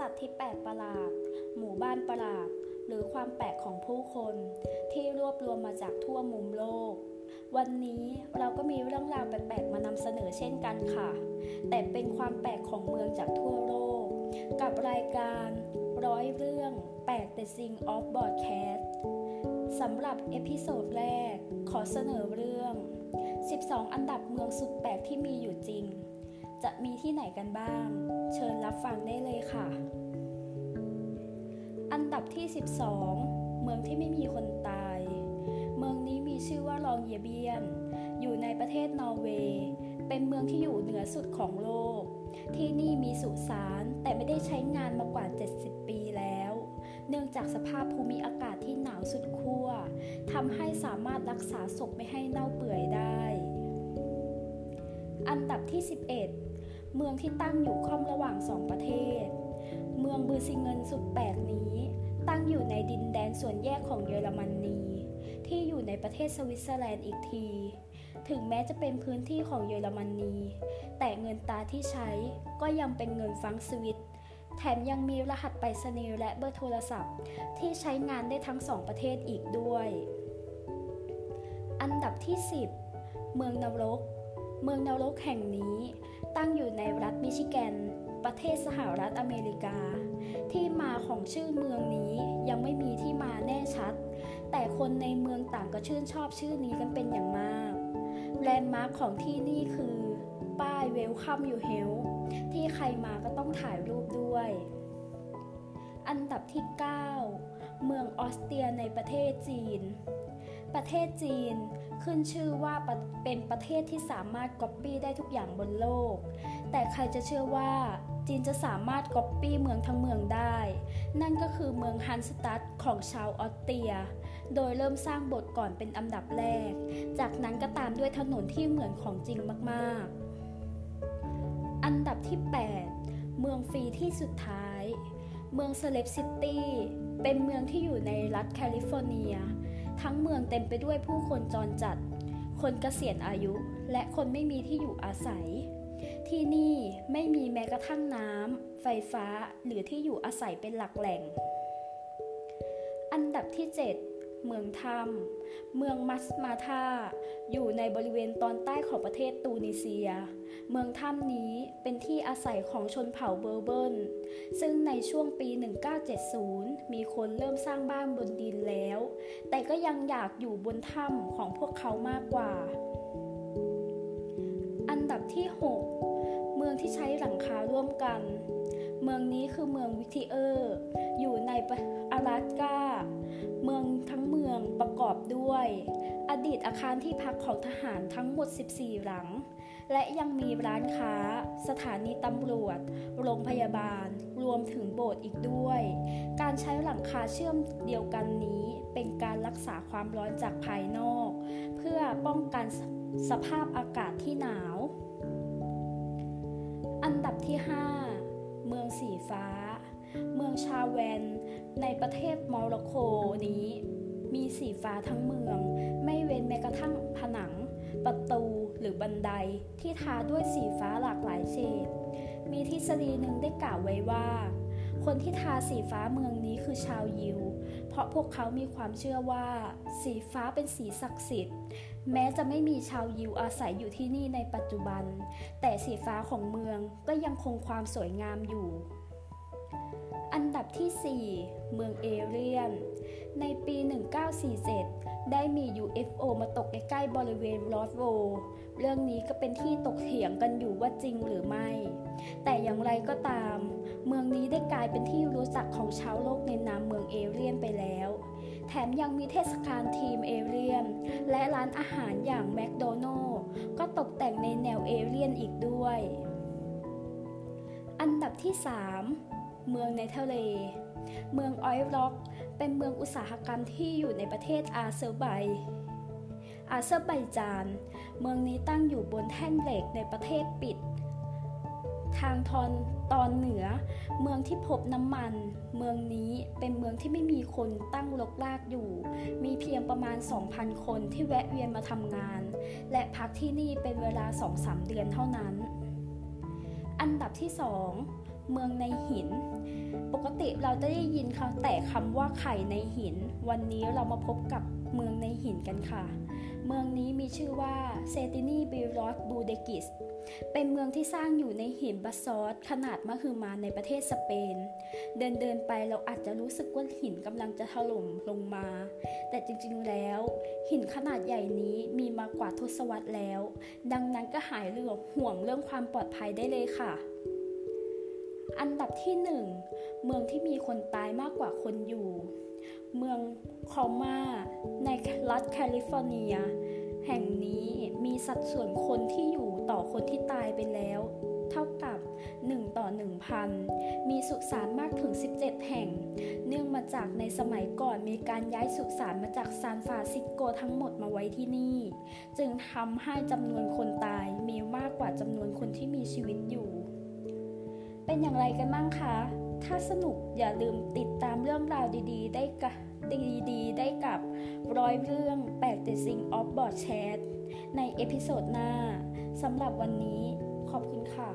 สัตว์ที่แปลกประหลาด หมู่บ้านประหลาด หรือความแปลกของผู้คน ที่รวบรวมมาจากทั่วมุมโลก วันนี้เราก็มีเรื่องราวแปลกๆมานำเสนอเช่นกันค่ะ แต่เป็นความแปลกของเมืองจากทั่วโลก กับรายการร้อยเรื่องแปลกแต่จริง of podcast สำหรับ episode แรกขอเสนอเรื่อง 12 อันดับเมืองสุดแปลกที่มีอยู่จริง จะมีที่ไหนกันบ้าง เชิญรับฟังได้เลยค่ะ อันดับที่ 12 เมืองที่ไม่มีคนตาย เมืองนี้มีชื่อว่าลองเยเบียน อยู่ในประเทศนอร์เวย์ เป็นเมืองที่อยู่เหนือสุดของโลก ที่นี่มีสุสานแต่ไม่ได้ใช้งานมากว่า 70 ปีแล้ว เนื่องจากสภาพภูมิอากาศที่หนาวสุดขั้วทำให้สามารถรักษาศพไม่ให้เน่าเปื่อยได้อันดับที่ 11 เมืองที่ตั้งอยู่ค่อมระหว่างสองประเทศ เมืองบือซิเงินสุดแปลกนี้ ตั้งอยู่ในดินแดนส่วนแยกของเยอรมนีที่อยู่ในประเทศสวิตเซอร์แลนด์อีกที ถึงแม้จะเป็นพื้นที่ของเยอรมนี แต่เงินตาที่ใช้ก็ยังเป็นเงินฟังสวิตแถมยังมีรหัสไปรษณีย์และเบอร์โทรศัพท์ ที่ใช้งานได้ทั้งสองประเทศอีกด้วย อันดับที่ 10 เมืองนรก เมืองนรกแห่งนี้ ตั้งอยู่ในรัฐมิชิแกน ประเทศสหรัฐอเมริกา ที่มาของชื่อเมืองนี้ยังไม่มีที่มาแน่ชัด แต่คนในเมืองต่างก็ชื่นชอบชื่อนี้กันเป็นอย่างมาก แลนด์มาร์คของที่นี่คือป้ายเวลคัมอยู่เฮลที่ใครมาก็ต้องถ่ายรูปด้วย อันดับที่ 9 เมืองออสเตรียในประเทศจีน ประเทศจีนขึ้นชื่อว่าเป็นประเทศที่สามารถก๊อปปี้ได้ทุกอย่างบนโลก แต่ใครจะเชื่อว่าจีนจะสามารถก๊อปปี้เมืองทั้งเมืองได้ นั่นก็คือเมืองฮัลล์ชตัทท์ของชาวออสเตรีย โดยเริ่มสร้างโบสถ์ก่อนเป็นอันดับแรก จากนั้นก็ตามด้วยถนนที่เหมือนของจริงมากๆ อันดับที่ 8 เมืองฟรีที่สุดท้าย เมืองสแลบซิตี้ เป็นเมืองที่อยู่ในรัฐแคลิฟอร์เนีย ทั้งเมืองเต็มไปด้วยผู้คนจรจัด คนเกษียณอายุ และคนไม่มีที่อยู่อาศัย ที่นี่ไม่มีแม้กระทั่งน้ำไฟฟ้าหรือที่อยู่อาศัยเป็นหลักแหล่ง อันดับที่ 7 เมืองถ้ำเมืองมัตมาตาอยู่ในบริเวณตอนใต้ของประเทศตูนิเซีย เมืองถ้ำนี้เป็นที่อาศัยของชนเผ่าเบอร์เบอร์ซึ่งในช่วงปี 1970 มีคนเริ่มสร้างบ้านบนดินแล้ว แต่ก็ยังอยากอยู่บนถ้ำของพวกเขามากกว่า อันดับที่ 6 เมืองที่ใช้หลังคาร่วมกัน เมืองนี้คือเมืองวิทิเออร์ อยู่ในอะแลสกาเมืองทั้งเมื อบด้วย อดีตอาคารที่พักของทหารทั้งหมด 14 หลัง และยังมีร้านค้า สถานีตำรวจ โรงพยาบาล รวมถึงโบสถ์อีกด้วย การใช้หลังคาเชื่อมเดียวกันนี้เป็นการรักษาความร้อนจากภายนอก เพื่อป้องกันสภาพอากาศที่หนาว อันดับที่ 5 เมืองสีฟ้า เมืองชาแวน ในประเทศโมร็อกโกนี้ มีสีฟ้าทั้งเมือง ไม่เว้นแม้กระทั่งผนัง ประตูหรือบันไดที่ทาด้วยสีฟ้าหลากหลายเฉดมีทฤษฎีหนึ่งได้กล่าวไว้ว่า คนที่ทาสีฟ้าเมืองนี้คือชาวยิว เพราะพวกเขามีความเชื่อว่า สีฟ้าเป็นสีศักดิ์สิทธิ์ แม้จะไม่มีชาวยิวอาศัยอยู่ที่นี่ในปัจจุบัน แต่สีฟ้าของเมืองก็ยังคงความสวยงามอยู่ อันดับที่ 4 เมืองเอเรียน ในปี 1947 ได้มี UFO มาตกใกล้ๆบริเวณลอสโว เรื่องนี้ก็เป็นที่ตกเถียงกันอยู่ว่าจริงหรือไม่ แต่อย่างไรก็ตาม เมืองนี้ได้กลายเป็นที่รู้จักของชาวโลกในนามเมืองเอเรียนไปแล้ว แถมยังมีเทศกาลทีมเอเรียน และร้านอาหารอย่างแมคโดนัลล์ก็ตกแต่งในแนวเอเลี่ยนอีกด้วย อันดับที่ 3 เมืองในทะเล เมืองออยล์ร็อก เป็นเมืองอุตสาหกรรมที่อยู่ในประเทศอาเซอร์ไบอาเซอร์ไบจาน เมืองนี้ตั้งอยู่บนแท่งเหล็กในประเทศปิด ทางทอนตอนเหนือ เมืองที่พบน้ำมัน เมืองนี้เป็นเมืองที่ไม่มีคนตั้งรกรากอยู่ มีเพียงประมาณ 2,000 คนที่แวะเวียนมาทำงาน และพักที่นี่เป็นเวลา 2-3 เดือนเท่านั้น อันดับที่ 2 เมืองในหิน ปกติเราจะได้ยินคำแต่คำว่าไข่ในหิน วันนี้เรามาพบกับเมืองในหินกันค่ะ เมืองนี้มีชื่อว่าเซตินีบิรอสบูเดกิส เป็นเมืองที่สร้างอยู่ในหินบาซอสขนาดมหึมาในประเทศสเปน เดินเดินไปเราอาจจะรู้สึกว่าหินกำลังจะถล่มลงมา แต่จริงๆแล้ว หินขนาดใหญ่นี้มีมากว่าทศวรรษแล้ว ดังนั้นก็หายเรื่องห่วงเรื่องความปลอดภัยได้เลยค่ะ อันดับที่ 1 เมืองที่มีคนตายมากกว่าคนอยู่ เมืองคอมาในรัฐแคลิฟอร์เนีย แห่งนี้มีสัดส่วนคนที่อยู่ต่อคนที่ตายไปแล้ว เท่ากับ 1 ต่อ 1,000 มีสุสานมากถึง 17 แห่ง เนื่องมาจากในสมัยก่อนมีการย้ายสุสานมาจากซานฟรานซิสโกทั้งหมดมาไว้ที่นี่ จึงทำให้จำนวนคนตายมีมากกว่าจำนวนคนที่มีชีวิตอยู่ เป็นอย่างไรกันบ้างคะ ถ้าสนุกอย่าลืมติดตามเรื่องราวดี ๆ ได้กับดีๆ ได้กับร้อยเรื่องแปลกแต่สิ่งออฟบอร์ดแชทในเอพิโซดหน้าสำหรับวันนี้ขอบคุณค่ะ